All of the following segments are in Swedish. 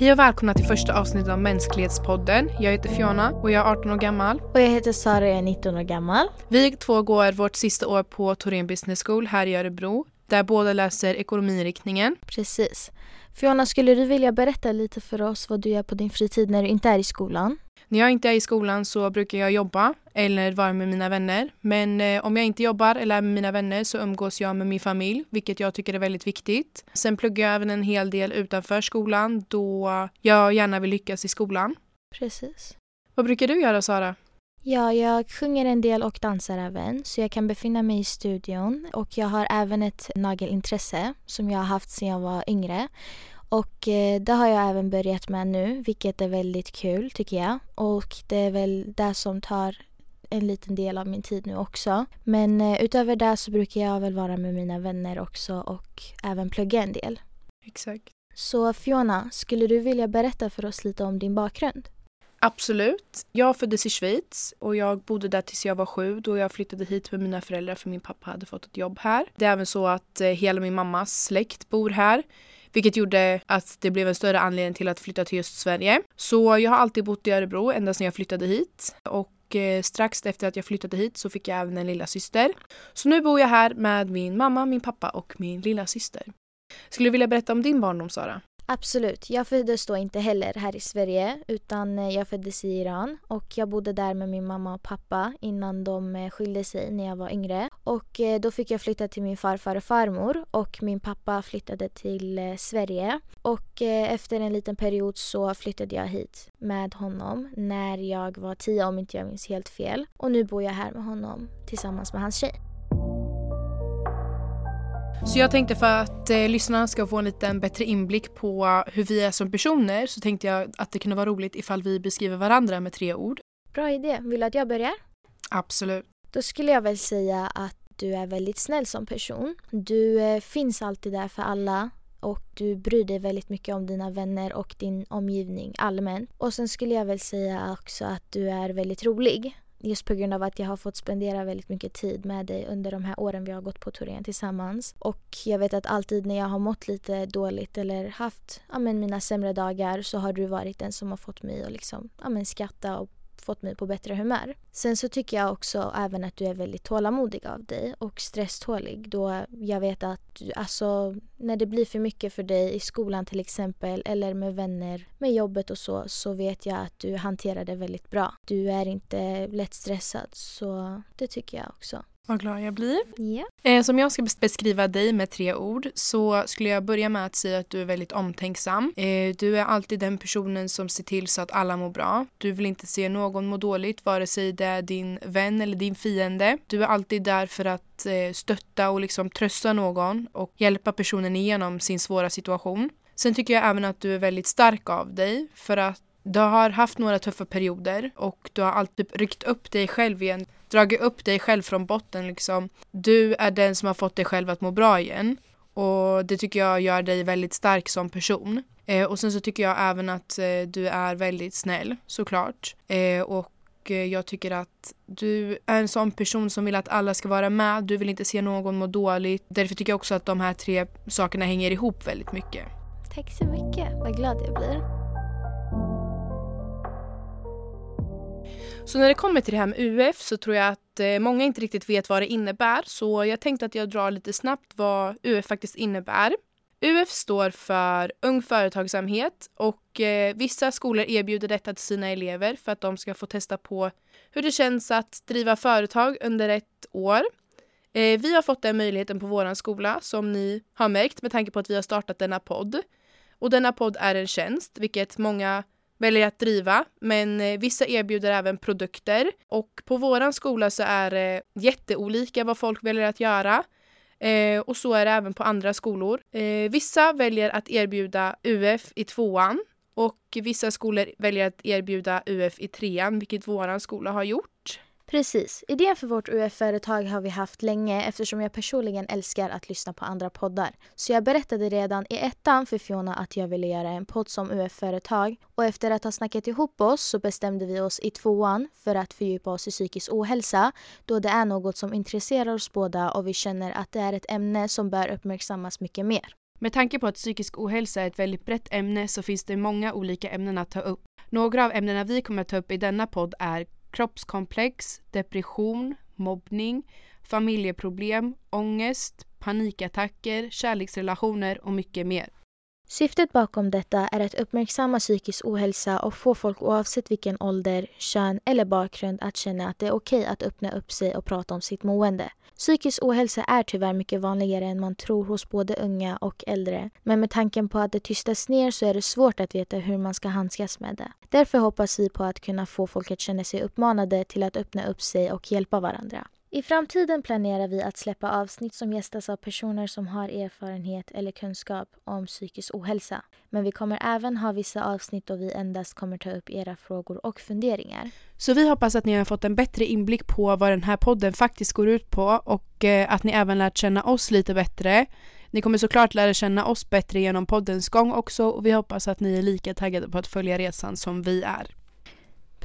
Hej och välkomna till första avsnittet av Mänsklighetspodden. Jag heter Fiona och jag är 18 år gammal. Och jag heter Sara och jag är 19 år gammal. Vi två går vårt sista år på Torén Business School här i Örebro där båda läser ekonomiinriktningen. Precis. Fiona, skulle du vilja berätta lite för oss vad du gör på din fritid när du inte är i skolan? När jag inte är i skolan så brukar jag jobba eller vara med mina vänner. Men eh, om jag inte jobbar eller är med mina vänner så umgås jag med min familj, vilket jag tycker är väldigt viktigt. Sen pluggar jag även en hel del utanför skolan då jag gärna vill lyckas i skolan. Precis. Vad brukar du göra Sara? Ja, jag sjunger en del och dansar även, så jag kan befinna mig i studion. Och jag har även ett nagelintresse som jag har haft sedan jag var yngre. Och eh, det har jag även börjat med nu, vilket är väldigt kul tycker jag. Och det är väl det som tar en liten del av min tid nu också. Men eh, utöver det så brukar jag väl vara med mina vänner också och även plugga en del. Exakt. Så Fiona, skulle du vilja berätta för oss lite om din bakgrund? Absolut. Jag föddes i Schweiz och jag bodde där tills jag var sju då jag flyttade hit med mina föräldrar för min pappa hade fått ett jobb här. Det är även så att eh, hela min mammas släkt bor här. Vilket gjorde att det blev en större anledning till att flytta till just Sverige. Så jag har alltid bott i Örebro ända sedan jag flyttade hit. Och eh, strax efter att jag flyttade hit så fick jag även en lilla syster. Så nu bor jag här med min mamma, min pappa och min lilla syster. Skulle du vilja berätta om din barndom Sara? Absolut. Jag föddes då inte heller här i Sverige utan eh, jag föddes i Iran och jag bodde där med min mamma och pappa innan de eh, skilde sig när jag var yngre. Och eh, då fick jag flytta till min farfar och farmor och min pappa flyttade till Sverige. Och efter en liten period så flyttade jag hit med honom när jag var tio om inte jag minns helt fel. Och nu bor jag här med honom tillsammans med hans tjej. Så jag tänkte för att eh, lyssnarna ska få en liten bättre inblick på hur vi är som personer så tänkte jag att det kunde vara roligt ifall vi beskriver varandra med tre ord. Bra idé. Vill du att jag börjar? Absolut. Då skulle jag väl säga att du är väldigt snäll som person. Du eh, finns alltid där för alla och du bryr dig väldigt mycket om dina vänner och din omgivning allmänt. Och sen skulle jag väl säga också att du är väldigt rolig. Just på grund av att jag har fått spendera väldigt mycket tid med dig under de här åren vi har gått på turnén tillsammans. Och jag vet att alltid när jag har mått lite dåligt eller haft ja, men mina sämre dagar så har du varit den som har fått mig att liksom, ja, men skratta och fått mig på bättre humör. Sen så tycker jag också även att du är väldigt tålamodig av dig och stresstålig då jag vet att du, alltså när det blir för mycket för dig i skolan till exempel eller med vänner, med jobbet och så, så vet jag att du hanterar det väldigt bra. Du är inte lätt stressad så det tycker jag också. Vad glad jag blir. Yeah. Som jag ska beskriva dig med tre ord så skulle jag börja med att säga att du är väldigt omtänksam. Eh, du är alltid den personen som ser till så att alla mår bra. Du vill inte se någon må dåligt, vare sig det är din vän eller din fiende. Du är alltid där för att eh, stötta och liksom trösta någon och hjälpa personen igenom sin svåra situation. Sen tycker jag även att du är väldigt stark av dig för att du har haft några tuffa perioder och du har alltid ryckt upp dig själv igen. Dragit upp dig själv från botten liksom. Du är den som har fått dig själv att må bra igen. Och det tycker jag gör dig väldigt stark som person. Eh, och sen så tycker jag även att eh, du är väldigt snäll såklart. Eh, och eh, jag tycker att du är en sån person som vill att alla ska vara med. Du vill inte se någon må dåligt. Därför tycker jag också att de här tre sakerna hänger ihop väldigt mycket. Tack så mycket. Vad glad jag blir. Så när det kommer till det här med UF så tror jag att eh, många inte riktigt vet vad det innebär. Så jag tänkte att jag drar lite snabbt vad UF faktiskt innebär. UF står för Ung Företagsamhet och eh, vissa skolor erbjuder detta till sina elever för att de ska få testa på hur det känns att driva företag under ett år. Eh, vi har fått den möjligheten på vår skola som ni har märkt med tanke på att vi har startat denna podd. Och denna podd är en tjänst, vilket många väljer att driva, men eh, vissa erbjuder även produkter. Och på våran skola så är det jätteolika vad folk väljer att göra. Eh, och så är det även på andra skolor. Eh, vissa väljer att erbjuda UF i tvåan och vissa skolor väljer att erbjuda UF i trean, vilket våran skola har gjort. Precis. Idén för vårt UF-företag har vi haft länge eftersom jag personligen älskar att lyssna på andra poddar. Så jag berättade redan i ettan för Fiona att jag ville göra en podd som UF-företag och efter att ha snackat ihop oss så bestämde vi oss i tvåan för att fördjupa oss i psykisk ohälsa då det är något som intresserar oss båda och vi känner att det är ett ämne som bör uppmärksammas mycket mer. Med tanke på att psykisk ohälsa är ett väldigt brett ämne så finns det många olika ämnen att ta upp. Några av ämnena vi kommer att ta upp i denna podd är kroppskomplex, depression, mobbning, familjeproblem, ångest, panikattacker, kärleksrelationer och mycket mer. Syftet bakom detta är att uppmärksamma psykisk ohälsa och få folk oavsett vilken ålder, kön eller bakgrund att känna att det är okej att öppna upp sig och prata om sitt mående. Psykisk ohälsa är tyvärr mycket vanligare än man tror hos både unga och äldre. Men med tanken på att det tystas ner så är det svårt att veta hur man ska handskas med det. Därför hoppas vi på att kunna få folk att känna sig uppmanade till att öppna upp sig och hjälpa varandra. I framtiden planerar vi att släppa avsnitt som gästas av personer som har erfarenhet eller kunskap om psykisk ohälsa. Men vi kommer även ha vissa avsnitt då vi endast kommer ta upp era frågor och funderingar. Så vi hoppas att ni har fått en bättre inblick på vad den här podden faktiskt går ut på och eh, att ni även lärt känna oss lite bättre. Ni kommer såklart lära känna oss bättre genom poddens gång också och vi hoppas att ni är lika taggade på att följa resan som vi är.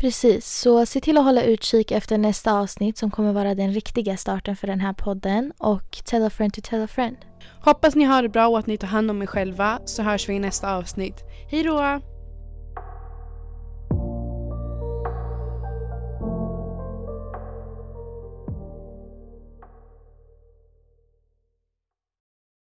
Precis, så se till att hålla utkik efter nästa avsnitt som kommer vara den riktiga starten för den här podden och tell a friend to tell a friend. Hoppas ni har det bra och att ni tar hand om er själva så hörs vi i nästa avsnitt. Hej då!